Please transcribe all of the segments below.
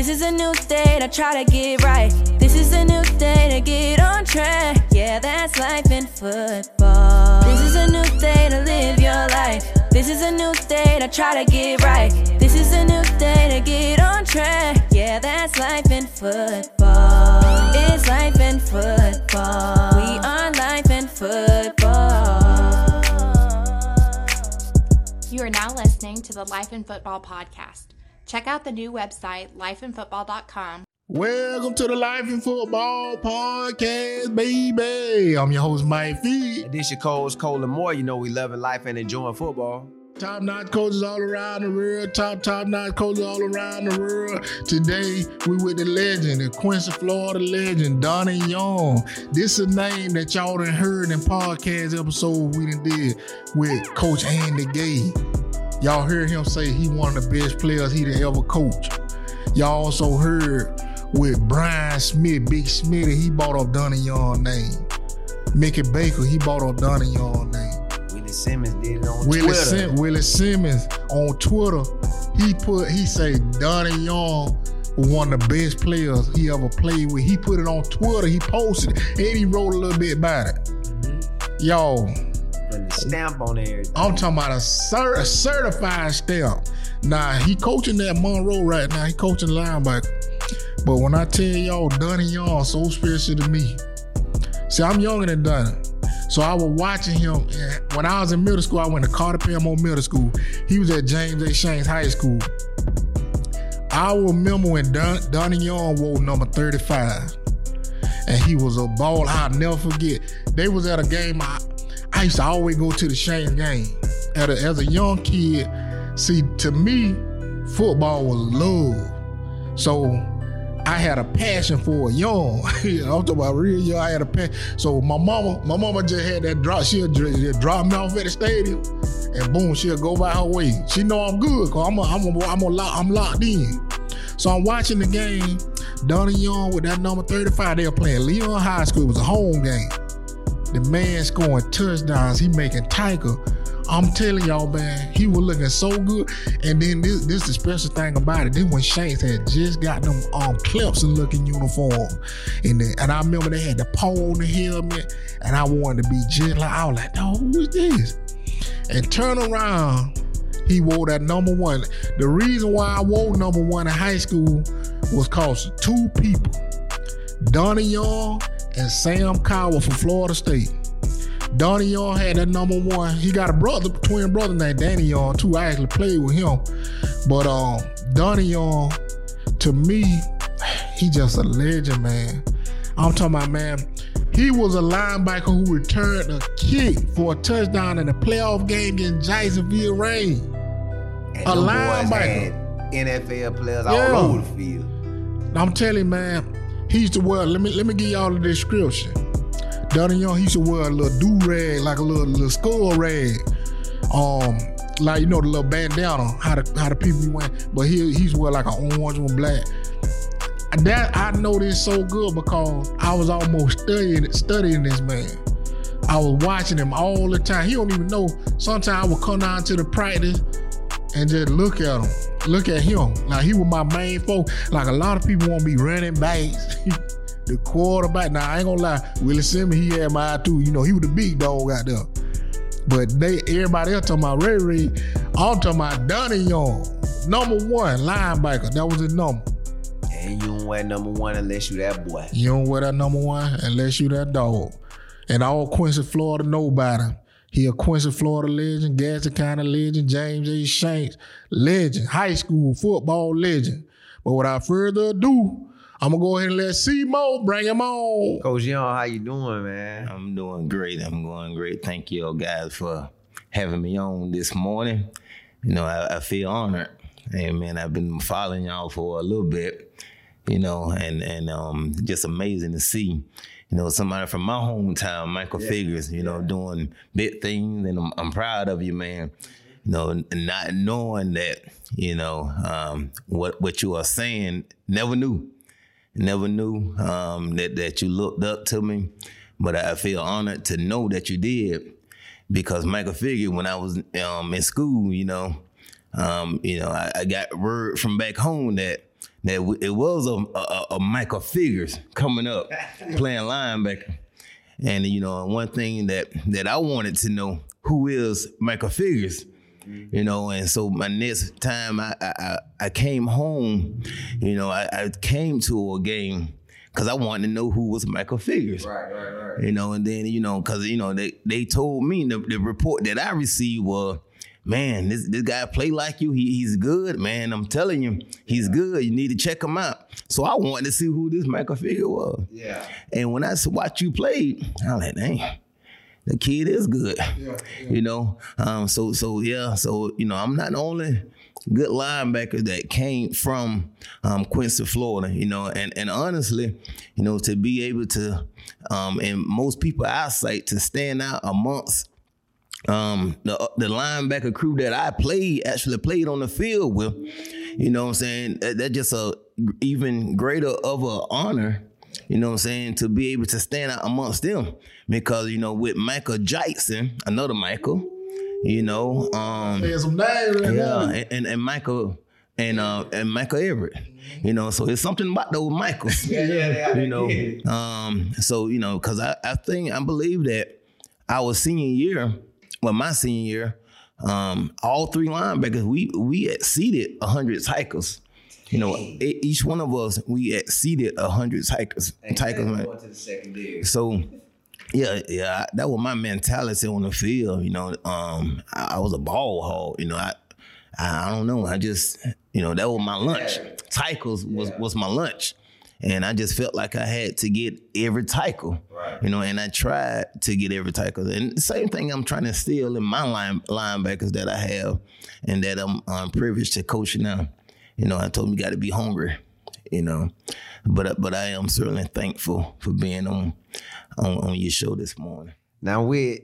This is a new day to try to get right. This is a new day to get on track. Yeah, that's life in football. This is a new day to live your life. This is a new day to try to get right. This is a new day to get on track. Yeah, that's life in football. It's life in football. We are life in football. You are now listening to the Life in Football podcast. Check out the new website, lifeinfootball.com. Welcome to the Life in Football podcast, baby. I'm your host, Mike Fee. And this your coach, Colin Moore. You know we loving life and enjoying football. Top notch coaches all around the world. Top, top notch coaches all around the world. Today, we with the legend, the Quincy, Florida legend, Donnie Young. This is a name that y'all done heard in podcast episode we done did with Coach Andy Gay. Y'all heard him say he one of the best players he done ever coached. Y'all also heard with Brian Smith, Big Smitty, he bought up Donnie Young name. Mickey Baker, he bought up Donnie Young name. Willie Simmons did it on Willie, Twitter. Sim- Willie Simmons on Twitter, he put he say Donnie Young one of the best players he ever played with. He put it on Twitter, he posted it, and he wrote a little bit about it. Mm-hmm. Y'all, Putting the stamp on everything. I'm talking about a, cer- a certified stamp. Nah, he coaching that Monroe right now. He coaching linebacker. But when I tell y'all, Donnie Young so special to me. See, I'm younger than Donnie. So I was watching him. When I was in middle school, I went to Carter Parramore Middle School. He was at James A. Shanks High School. I remember when Don, Donnie Young wore number 35. And he was a ball. I'll never forget. They was at a game. I, I used to always go to the Shanks game. A, as a young kid, see, to me, football was love. So I had a passion for it young. I'm talking about real young. I had a passion. So my mama, my mama just had that drop. She'll drop me off at the stadium, and boom, she'll go by her way. She know I'm good, cause I'm a, I'm a, I'm a lock, I'm locked in. So I'm watching the game. Donnie Young with that number 35. They were playing Leon High School. It was a home game. The man scoring touchdowns. He making Tiger. I'm telling y'all, man, he was looking so good. And then this, this is the special thing about it. Then when Shanks had just got them um Clemson looking uniform, and and I remember they had the pole on the helmet, and I wanted to be just like I was like, oh, who is this? And turn around, he wore that number one. The reason why I wore number one in high school was cause two people, Donnie Young and Sam Cowart from Florida State. Donnie Young had that number one. He got a brother, twin brother named Danny Young too. I actually played with him, but um, Donnie Young, to me, he just a legend, man. I'm talking about man. He was a linebacker who returned a kick for a touchdown in a playoff game against Jacksonville Raines. And A linebacker. NFL players Yeah. all over the field. I'm telling you, man, he used to wear. Let me let me give y'all the description. Donnie Young, he used to wear a little do rag, like a little little skull rag, um, like you know the little bandana. How the how the people wearing, but he he's wear like an orange and black. That I know this so good because I was almost studying studying this man. I was watching him all the time. He don't even know. Sometimes I would come down to the practice and just look at him. Look at him. Like he was my main focus. Like a lot of people want to be running backs. the quarterback. Now I ain't gonna lie, Willie Simmons, he had my eye too. You know, he was the big dog out there. But they everybody else talking about Ray Ray. I'm talking about Donnie Young. Number one linebacker. That was his number. And you don't wear number one unless you that boy. You don't wear that number one unless you that dog. And all Quincy, Florida him. He a Quincy, Florida legend, Gadsden County legend, James A. Shanks legend, high school football legend. But without further ado, I'm gonna go ahead and let C-Mo bring him on. Coach Young, how you doing, man? I'm doing great. I'm going great. Thank you all guys for having me on this morning. You know, I, I feel honored. Hey man, I've been following y'all for a little bit, you know, and and um just amazing to see, you know, somebody from my hometown, Michael Figures, you know, doing big things and I'm, I'm proud of you, man. You know, and not knowing that, you know, um, what what you are saying, never knew. Never knew um, that that you looked up to me, but I feel honored to know that you did because Michael figured when I was um, in school, you know, um, you know, I, I got word from back home that that it was a, a, a Michael Figures coming up playing linebacker. And you know, one thing that that I wanted to know who is Michael Figures, mm-hmm. you know, and so my next time I I, I came home, you know, I, I came to a game because I wanted to know who was Michael Figures. Right, right, right. You know, and then you know, because you know they they told me the, the report that I received was, man, this this guy play like you. He, he's good, man. I'm telling you, he's good. You need to check him out. So I wanted to see who this Michael Figure was. Yeah. And when I watched you play, I'm like, dang, the kid is good. You know, um, so so yeah, so you know, I'm not the only good linebacker that came from um, Quincy, Florida. You know, and and honestly, you know, to be able to, um, and most people eyesight to stand out amongst um the the linebacker crew that I played actually played on the field with. You know what I'm saying? That, that's just a even greater of a honor. You know what I'm saying? To be able to stand out amongst them. Because, you know, with Michael Jackson, another Michael, you know, um, some names right yeah, and, and, and Michael and uh and Michael Everett. You know, so it's something about those Michaels. Yeah, yeah, yeah. you know. Um, so you know, because I, I think I believe that our senior year, well, my senior year, um, all three linebackers, we we exceeded hundred tackles. You know, each one of us we exceeded hundred tackles. Tackles, man. Going to the. So yeah, yeah, that was my mentality on the field. You know, um, I, I was a ball hog. You know, I, I, I don't know. I just, you know, that was my lunch. Yeah. Tackles was was my lunch, and I just felt like I had to get every tackle. Right. You know, and I tried to get every tackle. And the same thing I'm trying to steal in my line linebackers that I have, and that I'm, I'm privileged to coach now. You know, I told them you got to be hungry. You know, but but I am certainly thankful for being on on, on your show this morning. Now with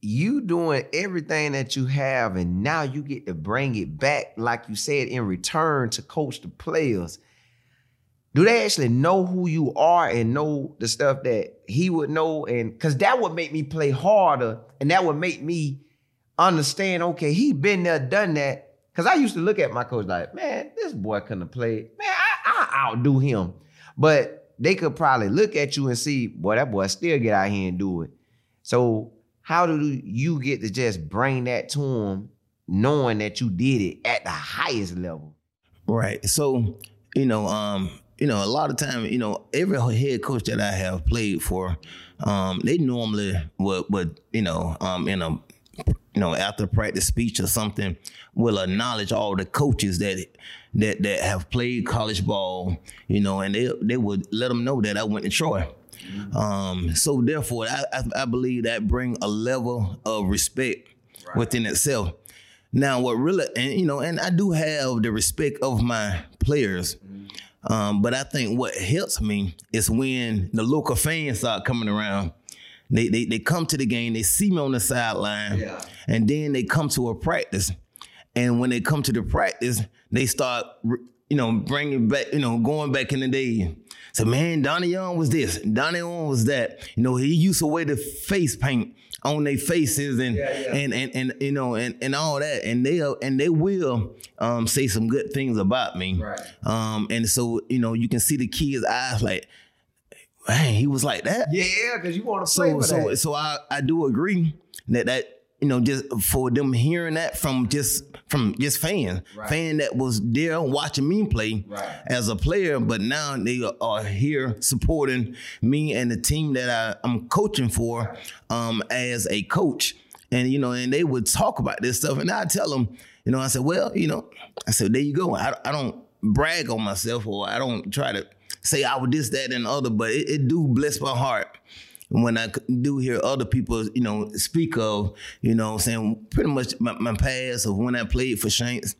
you doing everything that you have, and now you get to bring it back, like you said, in return to coach the players. Do they actually know who you are and know the stuff that he would know? And because that would make me play harder, and that would make me understand. Okay, he been there, done that. Because I used to look at my coach like, man, this boy couldn't played. Man, I, I outdo him. But they could probably look at you and see, boy, that boy still get out here and do it. So how do you get to just bring that to him, knowing that you did it at the highest level? Right. So, you know, um, you know, a lot of time, you know, every head coach that I have played for, um, they normally would, would, you know, um, in a, you know, after practice speech or something, will acknowledge all the coaches that that that have played college ball, you know, and they they would let them know that I went to Troy. Um, so therefore, I, I, I believe that bring a level of respect within itself. Now, what really, and you know, and I do have the respect of my players, um, but I think what helps me is when the local fans start coming around. They, they they come to the game, they see me on the sideline, Yeah. and then they come to a practice. And when they come to the practice, they start, you know, bringing back, you know, going back in the day. So man, Donnie Young was this, Donnie Young was that. You know, he used to wear the face paint on their faces and Yeah, yeah. and and and you know and and all that. And they and they will um, say some good things about me. Right. Um, and so you know, you can see the kids' eyes like, man, he was like that. Yeah, because you want to So so that. so I I do agree that that you know just for them hearing that from just from just fan, Right. fan that was there watching me play Right. as a player, but now they are here supporting me and the team that I, I'm coaching for um, as a coach. And you know, and they would talk about this stuff, and I tell them, you know, I said, well, you know, I said, there you go. I, I don't brag on myself, or I don't try to say I was this, that, and the other, but it, it do bless my heart when I do hear other people, you know, speak of, you know, saying pretty much my, my past of when I played for Shanks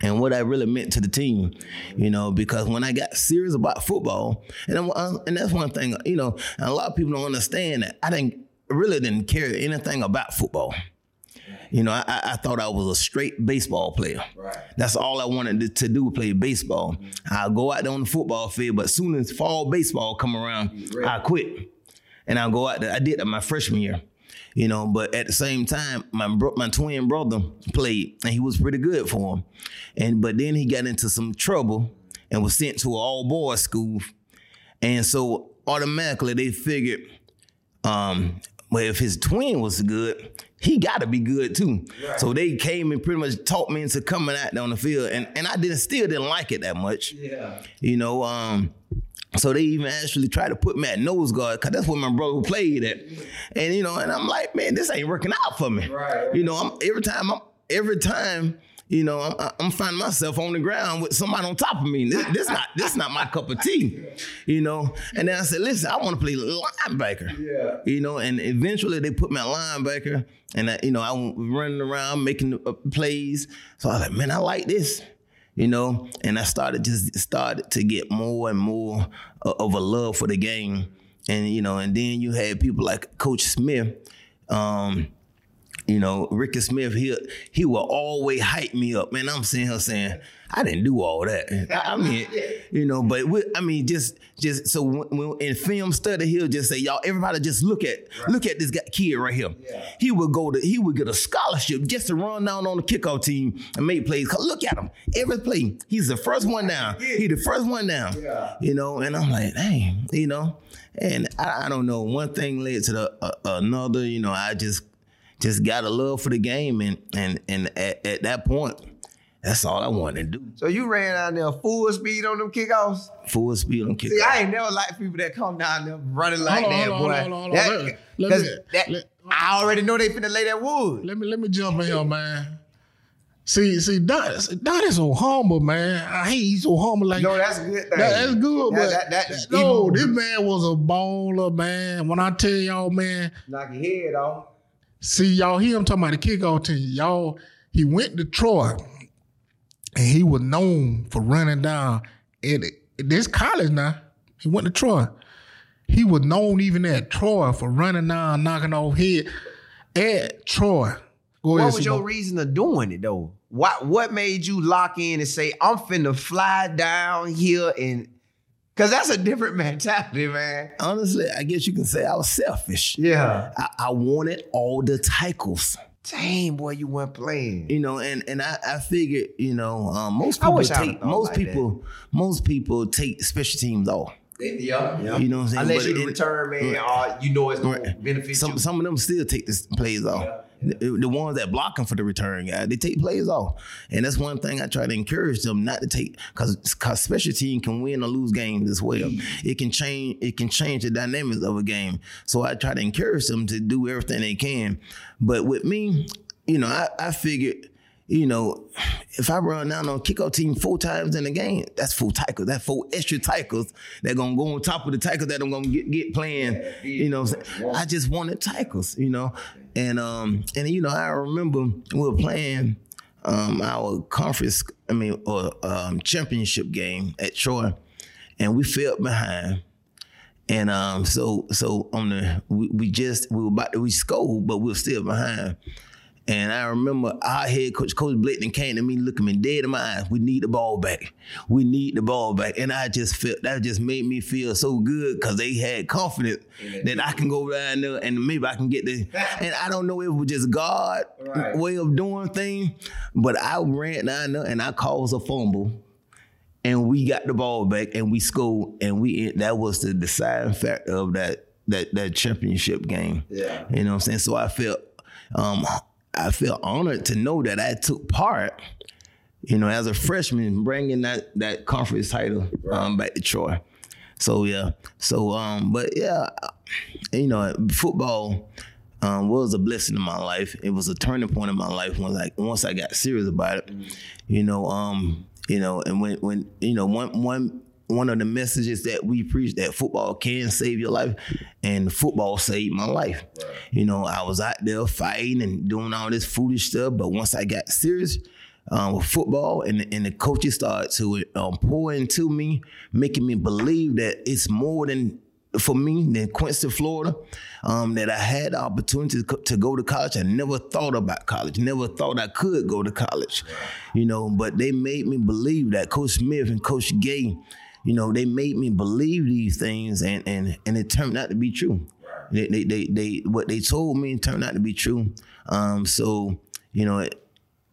and what I really meant to the team, you know, because when I got serious about football, and I'm, and that's one thing, you know, and a lot of people don't understand that I didn't really didn't care anything about football. You know, I, I I thought I was a straight baseball player. Right. That's all I wanted to, to do, play baseball. Mm-hmm. I'll go out there on the football field, but as soon as fall baseball come around, I quit. And I'll go out there. I did that my freshman year. You know, but at the same time, my bro- my twin brother played, and he was pretty good for him. And but then he got into some trouble and was sent to an all boys school. And so automatically they figured, um, well, if his twin was good, he got to be good too. So they came and pretty much taught me into coming out on the field, and and I didn't still didn't like it that much. Yeah. You know, um, so they even actually tried to put me at nose guard because that's where my brother played at. And you know, and I'm like, man, this ain't working out for me. Right. You know, I'm every time I'm every time. You know, I'm, I'm finding myself on the ground with somebody on top of me. This, this not this not my cup of tea. You know, and then I said, listen, I want to play linebacker. Yeah. You know, and eventually they put me at linebacker, and I, you know, I was running around making uh, plays. So I was like, man, I like this you know, and I started just started to get more and more of a love for the game, and you know, and then you had people like Coach Smith, um, you know, Ricky Smith. He he will always hype me up, man. I'm sitting here saying I didn't do all that. I mean, you know, but we, I mean, just just so when, when in film study, he'll just say, y'all, everybody just look at look at this guy, kid right here. He would go to he would get a scholarship just to run down on the kickoff team and make plays. 'Cause look at him, every play, he's the first one down. He the first one down. You know, and I'm like, dang, you know, and I, I don't know. One thing led to the uh, another. You know, I just just got a love for the game, and and and at, at that point. That's all I wanted to do. So you ran out there full speed on them kickoffs? Full speed on kickoffs. See, I ain't never liked people that come down there running like on, that, boy. on, on. That- Let- let 'cause me- that- let- I already know they finna lay that wood. Let me let me jump in here, man. See, see, Don, Don is so humble, man. I hate he's so humble. Like No, that's a good thing. That- that's good, That- but that- that's no, even- this man was a baller, man. When I tell y'all, man, knock your head off. See y'all hear him talking about the kickoff team. Y'all, he went to Troy, and he was known for running down at, this college. Now he went to Troy. He was known even at Troy for running down, knocking off head at Troy. Go What ahead, was your reason of doing it though? What what made you lock in and say, I'm finna fly down here and cause that's a different mentality, man. Honestly, I guess you can say I was selfish. Yeah. I, I wanted all the tackles. Damn, boy, you weren't playing. You know, and and I, I figured, you know, um, most people take most like people most people take special teams off. Yeah, yeah. You know what I'm saying? Unless But you it- return man, or you know it's gonna Right. benefit Some you. some of them still take the plays off. The, the ones that block blocking for the return guy, they take plays off, and that's one thing I try to encourage them not to take because because special team can win or lose games as well. Mm-hmm. It can change it can change the dynamics of a game. So I try to encourage them to do everything they can. But with me, you know, I, I figured. You know, if I run down on kickoff team four times in a game, that's four tackles. That's four extra tackles that gonna go on top of the tackles that I'm gonna get, get playing. You know? I just wanted tackles. You know, and um and you know I remember we were playing um our conference, I mean, or um, championship game at Troy, and we fell behind. And um, so so on the we, we just we were about to we scored, but we were still behind. And I remember our head coach, Coach Blakeney, came to me, looking me dead in my eyes. We need the ball back. We need the ball back. And I just felt that just made me feel so good because they had confidence that I can go down there and maybe I can get the. And I don't know if it was just God Right. way of doing things, but I ran down there and I caused a fumble and we got the ball back and we scored and we that was the deciding factor of that that that championship game. Yeah. You know what I'm saying? So I felt um I feel honored to know that I took part, you know, as a freshman bringing that that conference title um back to Troy. So yeah. So um but yeah, you know, football um, was a blessing in my life. It was a turning point in my life once I once I got serious about it. You know, um, you know, and when when you know one one one of the messages that we preach that football can save your life, and football saved my life. You know, I was out there fighting and doing all this foolish stuff, but once I got serious. Um, with football and, and the coaches started to um, pour into me, making me believe that it's more than for me than Quincy, Florida, um, that I had the opportunity to, to go to college. I never thought about college, never thought I could go to college, you know, but they made me believe that Coach Smith and Coach Gay, you know, they made me believe these things and and and it turned out to be true. They, they, they, they, what they told me turned out to be true. Um, so, you know, it,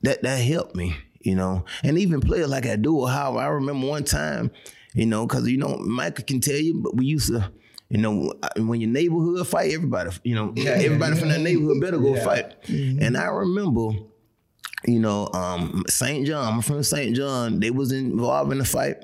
that that helped me. you know, and even players like I do. How I remember one time, you know, because you know Michael can tell you, but we used to. You know, when your neighborhood fight, everybody, you know, everybody from that neighborhood better go fight. And I remember, you know, um, St. John, I'm from St. John, they was involved in the fight.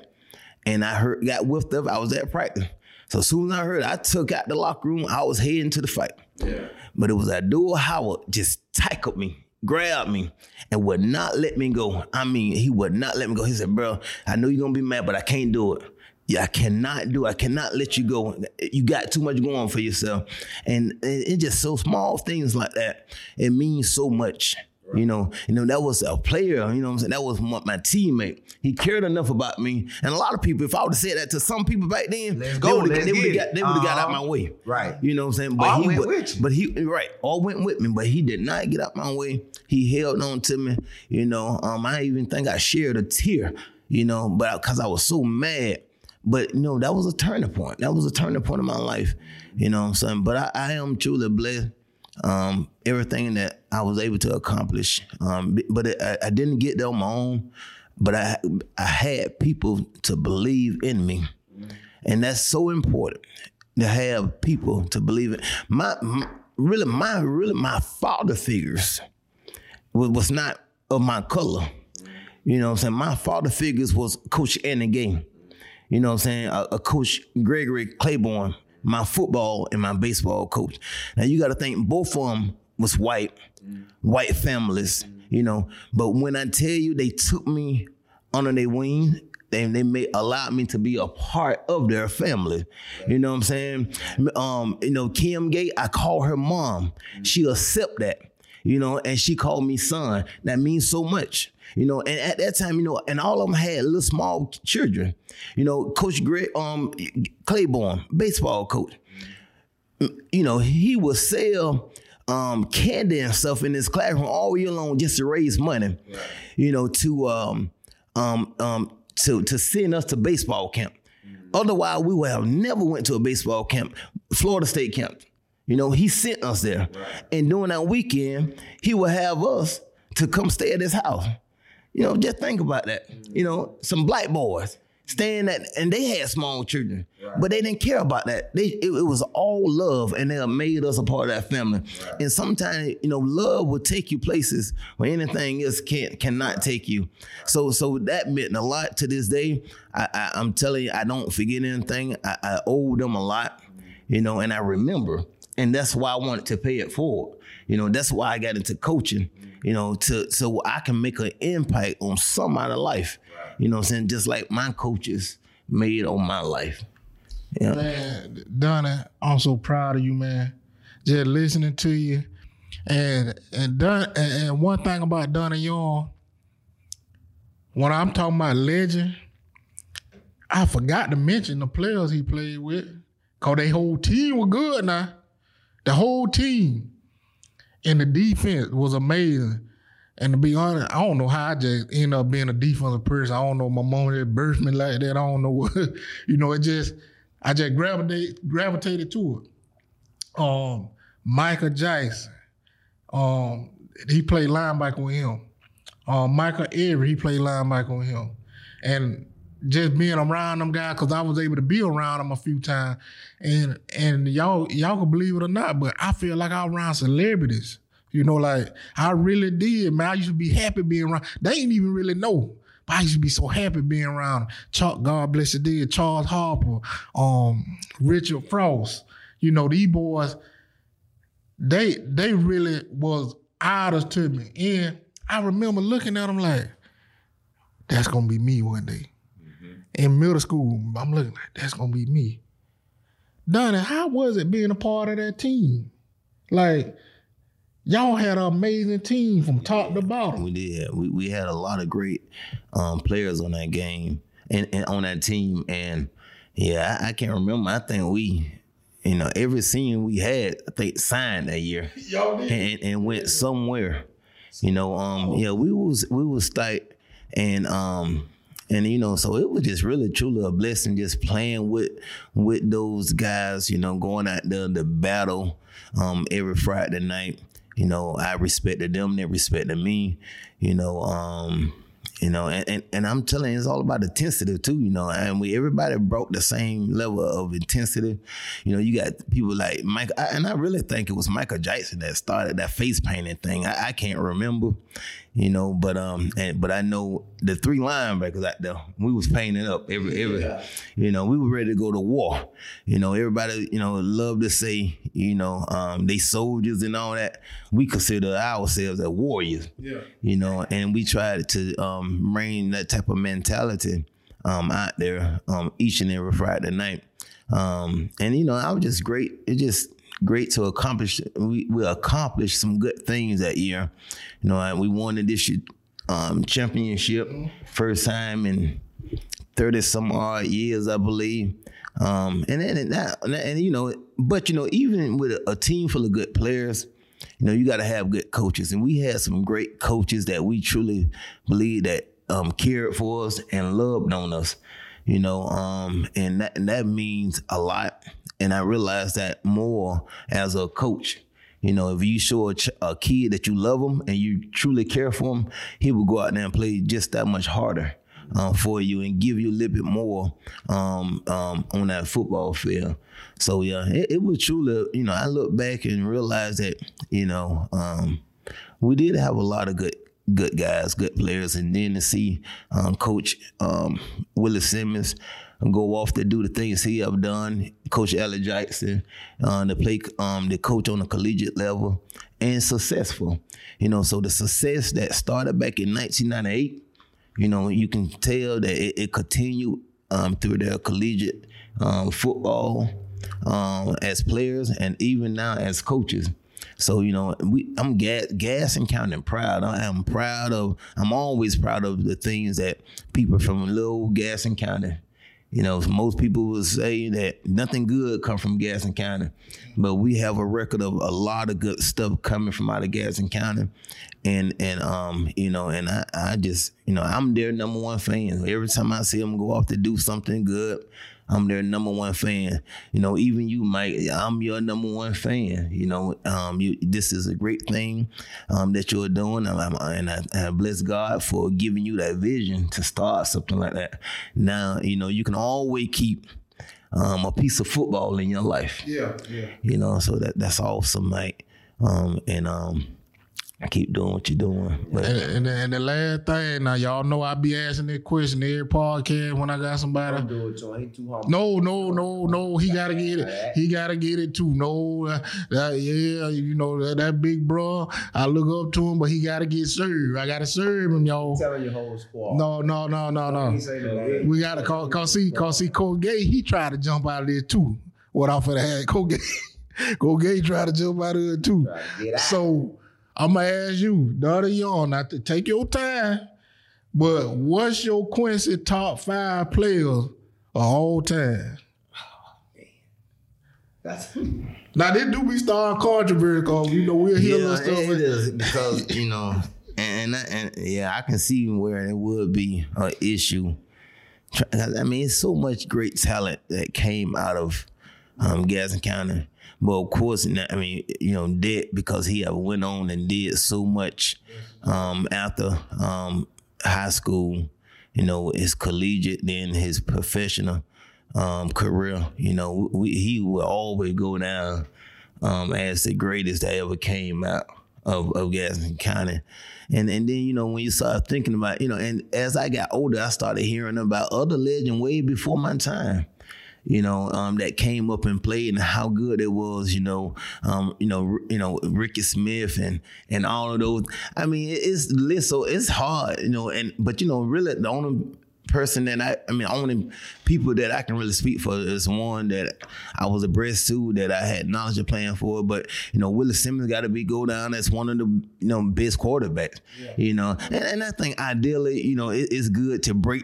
And I heard got whiffed up. I was at practice. So as soon as I heard, I took out the locker room. I was heading to the fight. Yeah. But it was Abdul Howard just tackled me, grabbed me, and would not let me go. I mean, he would not let me go. He said, "Bro, I know you're gonna be mad, but I can't do it. Yeah, I cannot do. It. I cannot let you go. You got too much going for yourself." And it's just so small things like that. It means so much. You know, you know, that was a player, you know I'm saying? That was my, my, teammate. He cared enough about me. And a lot of people, if I would have said that to some people back then, let's go, they would have got, they uh-huh. got out my way. Right. You know what I'm saying? But all he went with you. But he right, all went with me, but he did not get out my way. He held on to me. You know, um, I even think I shared a tear, you know, but because I was so mad. But you know, that was a turning point. That was a turning point in my life. You know what I'm saying? But I, I am truly blessed um, everything that I was able to accomplish. Um, but it, I, I, didn't get there on my own, but I I had people to believe in me, and that's so important to have people to believe in. My, my really my really my father figures was, was not of my color. You know what I'm saying? My father figures was Coach Andy Gay. You know what I'm saying? A, a Coach Gregory Claiborne my football and my baseball coach. Now you got to think both of them was white, white families, you know. But when I tell you they took me under their wing, they they may allowed me to be a part of their family. You know what I'm saying? Um, you know, Kim Gay, I call her mom. She accept that. You know, and she called me son. That means so much. You know, and at that time, you know, and all of them had little small children. You know, Coach Greg, um, Claiborne, baseball coach. You know, he would sell um, candy and stuff in his classroom all year long just to raise money. Right. You know, to um, um, um, to to send us to baseball camp. Mm-hmm. Otherwise, we would have never went to a baseball camp, Florida State camp. You know, he sent us there, right. and during that weekend, he would have us to come stay at his house. You know, just think about that. Mm-hmm. You know, some black boys staying at, and they had small children, right. but they didn't care about that. They it, it, was all love, and they made us a part of that family. Right. And sometimes, you know, love will take you places where anything else can't cannot take you. So, so that meant a lot to this day. I, am telling you, I don't forget anything. I, I owe them a lot, you know, and I remember, and that's why I wanted to pay it forward. You know, that's why I got into coaching you know, to so I can make an impact on somebody's life. You know I'm saying? Just like my coaches made on my life. Yeah. Man, Donnie, I'm so proud of you, man. Just listening to you. And and Don and, and one thing about Donnie Young, when I'm talking about legend, I forgot to mention the players he played with. Cause their whole team was good now. The whole team. And the defense was amazing. And to be honest, I don't know how I just end up being a defensive person. I don't know my mom that birthed me like that. I don't know what, you know, it just, I just gravitated, gravitated to it. Um, Michael Jackson, um, he played linebacker with him. Um, Michael Avery, he played linebacker with him. And just being around them guys, because I was able to be around them a few times. And and y'all y'all can believe it or not, but I feel like I was around celebrities. You know, like I really did, man. I used to be happy being around. They didn't even really know. But I used to be so happy being around Chuck, God bless it did, Charles Harper, um, Richard Frost. You know, these boys, they they really was idols to me. And I remember looking at them like, that's gonna be me one day. In middle school, I'm looking like that's gonna be me. Donnie, how was it being a part of that team? Like, y'all had an amazing team from top to bottom. We did. We we had a lot of great um, players on that game and, and, on that team. And yeah, I, I, can't remember. I think we, you know, every senior we had, I think signed that year. Y'all did. And, and went somewhere. You know, um, yeah, we was we was tight and um and you know, so it was just really truly a blessing just playing with with those guys, you know, going out there to battle um, every Friday night. You know, I respected them, they respected me. You know, um, you know, and, and, and I'm telling you, it's all about intensity too, you know, and we everybody broke the same level of intensity. You know, you got people like Mike, and I really think it was Michael Jackson that started that face painting thing. I, I can't remember, you know, but um, and, but I know the three linebackers out there, we was painting up every every, yeah. you know, we were ready to go to war. You know, everybody, you know, love to say, you know, um, they soldiers and all that. We consider ourselves as warriors. Yeah. You know, and we tried to um, bring that type of mentality um, out there um, each and every Friday night. Um, and you know, I was just great. It just great to accomplish. We we accomplished some good things that year. You know, we won the district um, championship first time in thirty some odd years, I believe. Um, and then and, that, and, you know, but you know, even with a, a team full of good players, you know, you got to have good coaches, and we had some great coaches that we truly believe that um, cared for us and loved on us. You know, um, and that and that means a lot. And I realized that more as a coach. You know, if you show a, ch- a kid that you love him and you truly care for him, he will go out there and play just that much harder um, for you and give you a little bit more um, um, on that football field. So yeah, it, it, was truly, you know, I look back and realize that, you know, um, we did have a lot of good good guys, good players, and then to see um, Coach um, Willie Simmons go off to do the things he have done, Coach Ellie Jackson, uh, to play um, the coach on a collegiate level, and successful. You know, so the success that started back in 1998 you know, you can tell that it, it continued um, through their collegiate um, football um, as players and even now as coaches. So you know, we I'm gas, gas and counting proud. I am proud of. I'm always proud of the things that people from Little Gadsden County you know, most people will say that nothing good come from Gadsden County, but we have a record of a lot of good stuff coming from out of Gadsden County, and and um you know, and I I just you know I'm their number one fan. Every time I see them go off to do something good, I'm their number one fan. You know, even you, Mike, I'm your number one fan. You know, um, you, this is a great thing um, that you're doing, I'm, I'm, and I, I, bless God for giving you that vision to start something like that. Now, you know, you can always keep um, a piece of football in your life. Yeah, yeah. You know, so that that's awesome, Mike. Um, and um, keep doing what you're doing. But. And, and, the, and the last thing, now y'all know I be asking that question every podcast when I got somebody. Don't do it, Joe. Ain't too hard. No, no, no, no. He gotta get it. He gotta get it too. No, uh, that, yeah, you know that, that, big bro. I look up to him, but he gotta get served. I gotta serve him, y'all. Telling your whole squad. No, no, no, no, no. We gotta call. Cause see, cause see, Colgate, he tried to jump out of there too. What off of the head, Colgate. Colgate tried to jump out of there too. So I'm gonna ask you, daughter young, not to take your time, but what's your Quincy top five players of all time? That's now they do be starting controversy because you know we'll hear yeah, stuff. It is because you know, and, and, and yeah, I can see where it would be an issue. I mean, it's so much great talent that came out of um, Gadsden County. But of course, I mean, you know, did because he went on and did so much um, after um, high school. You know, his collegiate, then his professional um, career. You know, we, he will always go down um, as the greatest that ever came out of, of Gadsden County. And and then, you know, when you start thinking about, you know, and as I got older, I started hearing about other legends way before my time you know, um, that came up and played and how good it was, you know, um, you know, you know, Ricky Smith and and all of those. I mean, it's list, so it's hard, you know, and but you know, really the only person that I, I mean, only people that I can really speak for is one that I was abreast to that I had knowledge of playing for. But you know, Willie Simmons got to be go down as one of the you know best quarterbacks. Yeah. You know, and, and I think ideally, you know, it, it's good to break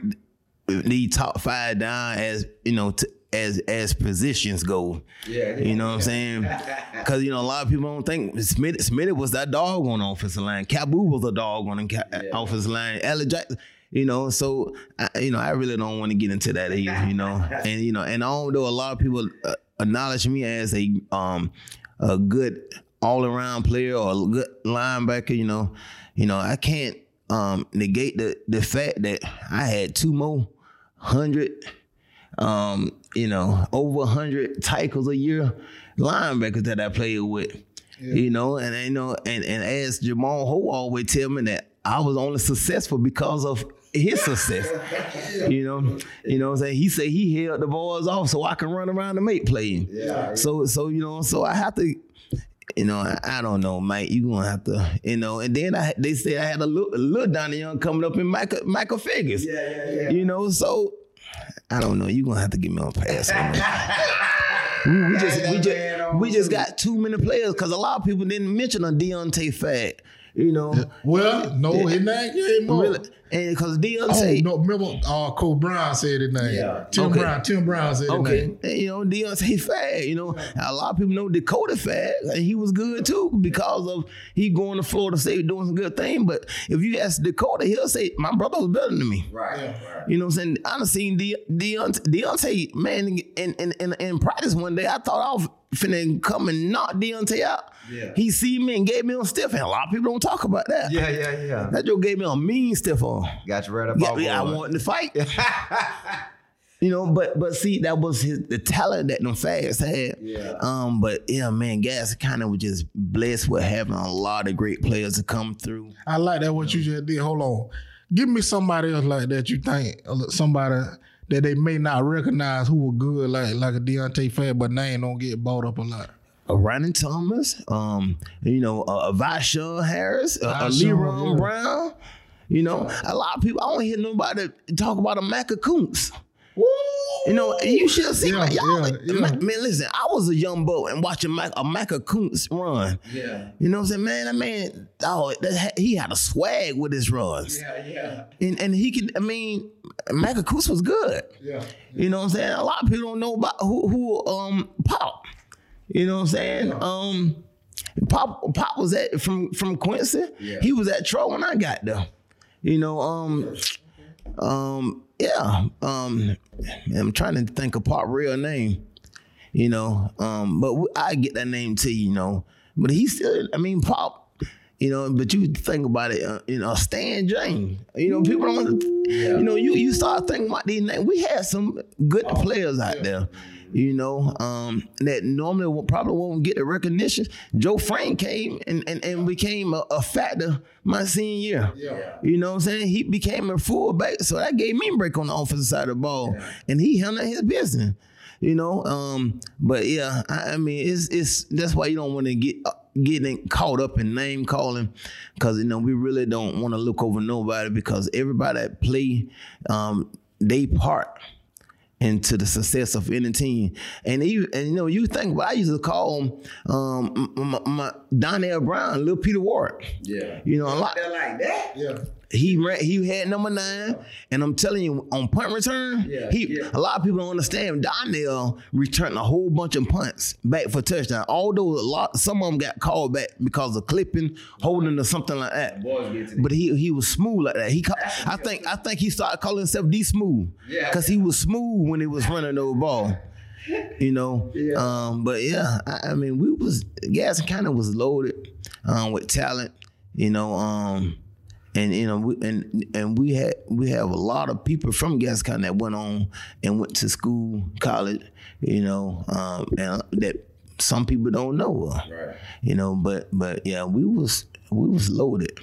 the top five down as you know to, as as positions go. Yeah, you know what I'm saying? Because you know a lot of people don't think Smith Smith was that dog on the offensive line. Cabu was a dog on the ca- yeah. offensive line. Ellie Jackson. You know, so I, you know, I really don't want to get into that either. You know, and you know, and although a lot of people uh, acknowledge me as a um a good all around player or a good linebacker, you know, you know, I can't um, negate the the fact that I had two more hundred, um, you know, over hundred tackles a year linebackers that I played with. You know, and you know, and and as Jamal Ho always tell me that I was only successful because of his success. You know, you know what I'm saying? He said he held the balls off so I can run around and make plays. Yeah. So so you know, so I have to you know, I, I don't know, Mike. you're gonna have to, you know. And then I, they said I had a little, a little Donnie Young coming up in Michael, Michael Figures. Yeah, yeah, yeah. You know, so I don't know. You gonna have to give me a pass on that. we, we just, we just, we just got too many players because a lot of people didn't mention a Deontay Fat. You know, well, no, his name came Really, and because Deontay, oh no, remember, uh, Cole Brown said his name. Yeah. Tim okay. Brown, Tim Brown said okay. his name. And, you know, Deontay Fad. You know, a lot of people know Dakota Fad, and he was good too because of he going to Florida State doing some good thing. But if you ask Dakota, he'll say my brother was better than me. Right. right. You know what I'm saying? I've seen De- Deontay, Deontay man in, in in in practice one day. I thought I was finna come and knock Deontay out. Yeah. He see me and gave me a stiff, and a lot of people don't talk about that. Yeah, yeah, yeah. That Joe gave me a mean stiff on. Got you right about yeah, I wanted to fight. you know, but but see, that was his the talent that them fags had. Yeah. Um, but yeah, man, Gas kind of was just blessed with having a lot of great players to come through. I like that what you just did. Hold on, give me somebody else like that. You think somebody that they may not recognize who were good, like like a Deontay Fat, but name don't get bought up a lot. A Ryan Thomas, um, you know, a, a Vashon Harris, Leron yeah. Brown. You know, a lot of people. I don't hear nobody talk about a Micah Kuntz. You know, you should see yeah, y'all. Yeah, yeah. Man, listen, I was a young boy and watching Mike, a Micah Kuntz run. Yeah. You know what I'm saying? Man, that man, oh, that, he had a swag with his runs. Yeah, yeah. And, and he could, I mean, Micah Kuntz was good. Yeah. You know what I'm saying? A lot of people don't know about who, who um, Pop. You know what I'm saying? Yeah. Um, Pop Pop was at from from Quincy. Yeah. He was at Troy when I got there. You know, um, um, yeah. Um, I'm trying to think of Pop real name. You know, um, but I get that name too. you, know. But he still, I mean, Pop. You know, but you think about it, uh, you know, Stan James. You know, people don't. Yeah. You know, you you start thinking about these names. We had some good oh, players out yeah. there you know, um, that normally will, probably won't get the recognition. Joe Frank came and, and, and became a, a factor my senior year. Yeah. You know what I'm saying? He became a fullback, so that gave me a break on the offensive side of the ball, yeah. and he handled his business. You know, um, but yeah, I, I, mean, it's it's that's why you don't want to get uh, getting caught up in name calling because you know we really don't want to look over nobody because everybody that play um, they part into the success of any team. And you and you know, you think what I used to call him um my, my Donnell Brown, little Peter Ward. Yeah. You know, a lot like that. Yeah. He ran, he had number nine, and I'm telling you, on punt return, yeah, he yeah. a lot of people don't understand. Donnell returned a whole bunch of punts back for touchdown. Although a lot, some of them got called back because of clipping, holding, or something like that. But he he was smooth like that. He, I think I think he started calling himself D Smooth because he was smooth when he was running the ball you know. Yeah. Um, but yeah, I, I, mean, we was gas kind of was loaded um, with talent, you know. Um, and you know, we, and and we had we have a lot of people from Gadsden that went on and went to school, college, you know, um, and that some people don't know, right. you know. But but yeah, we was we was loaded.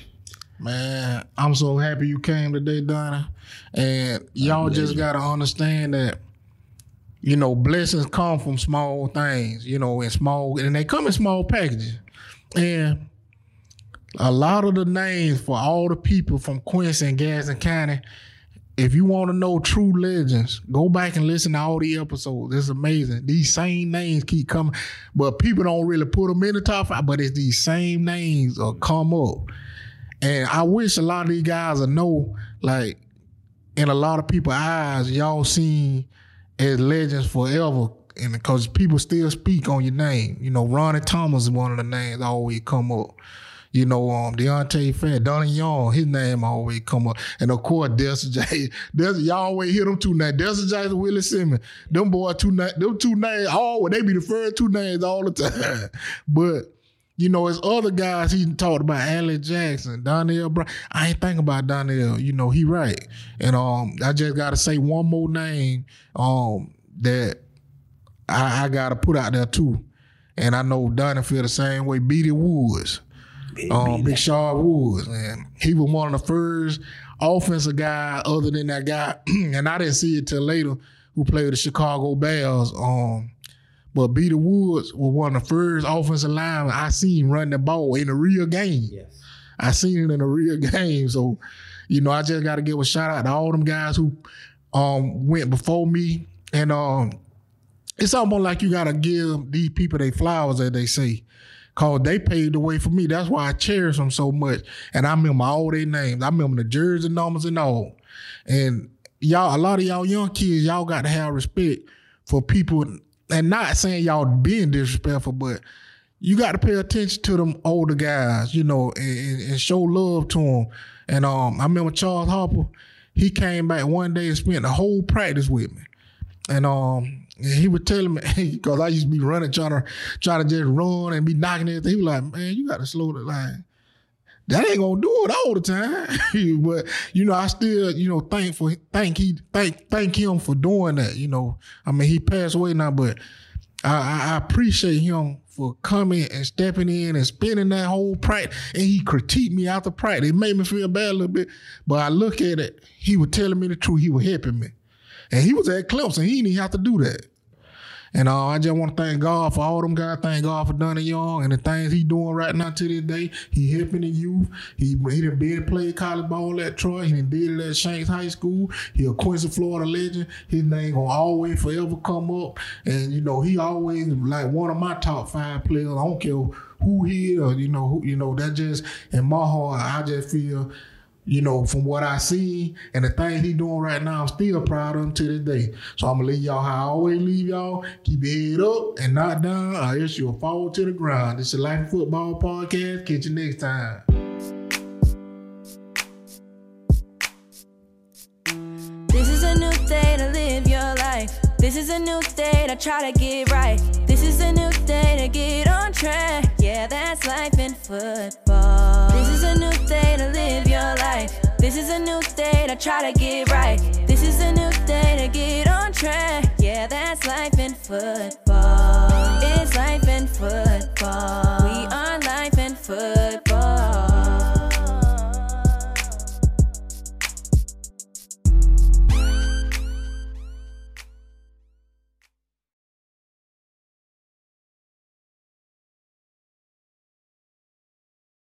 Man, I'm so happy you came today, Donna. And y'all just gotta understand that, you know, blessings come from small things, you know, in small and they come in small packages. And a lot of the names for all the people from Quincy and Gadsden County. If you want to know true legends, go back and listen to all the episodes. It's amazing. These same names keep coming, but people don't really put them in the top five. But it's these same names will come up, and I wish a lot of these guys would know, like, in a lot of people's eyes, y'all seen as legends forever and because people still speak on your name. You know, Ronnie Thomas is one of the names always come up. You know, um, Deontay Fat, Donnie Young, his name always come up. And of course, Dessa J. Dessa, y'all always hear them two names. Dessa J and Willie Simmons. Them boy two them two names, all they be the first two names all the time. but you know, it's other guys, he talked about Allen Jackson, Donnell Brown. I ain't think about Donnell. You know, he right. And um, I just gotta say one more name um that I, I gotta put out there too. And I know Donnie feel the same way. Beatty Woods. Um, Big Shaw Woods, man. He was one of the first offensive guy other than that guy, and I didn't see it till later, who played the Chicago Bears. Um, but Beatty Woods was one of the first offensive linemen I seen run the ball in a real game. Yes. I seen it in a real game. So, you know, I just got to give a shout out to all them guys who um, went before me. And um, it's almost like you got to give these people their flowers, as they say. Cause they paved the way for me. That's why I cherish them so much. And I remember all their names. I remember the jersey numbers and all. And y'all, a lot of y'all young kids, y'all got to have respect for people. And not saying y'all being disrespectful, but you got to pay attention to them older guys, you know, and, and show love to them. And um, I remember Charles Harper. He came back one day and spent the whole practice with me. And um, he would tell me because I used to be running, trying to try to just run and be knocking it. He was like, "Man, you got to slow the line. That ain't gonna do it all the time." but you know, I still, you know, thank for thank he thank thank him for doing that. You know, I mean, he passed away now, but I, I appreciate him for coming and stepping in and spending that whole practice. And he critiqued me after practice. It made me feel bad a little bit, but I look at it. He was telling me the truth. He was helping me. And he was at Clemson. He didn't even have to do that. And uh, I just want to thank God for all them guys. Thank God for Donnie Young and the things he doing right now to this day. He helping the youth. He he done been played college ball at Troy. He done did it at Shanks High School. He a Quincy, Florida legend. His name gonna always forever come up. And you know he always like one of my top five players. I don't care who he is or you know who you know that just in my heart. I just feel you know, from what I see and the things he doing right now, I'm still proud of him to this day. So I'm gonna leave y'all how I always leave y'all. Keep your head up and not down, or else you'll fall to the ground. This is Life Football Podcast. Catch you next time. This is a new day to live your life. This is a new day to try to get right. This is a new day to get on track. Yeah, that's life in football. This is a new day to live your life. This is a new day to try to get right. This is a new day to get on track. Yeah, that's life in football. It's life in football. We are life in football.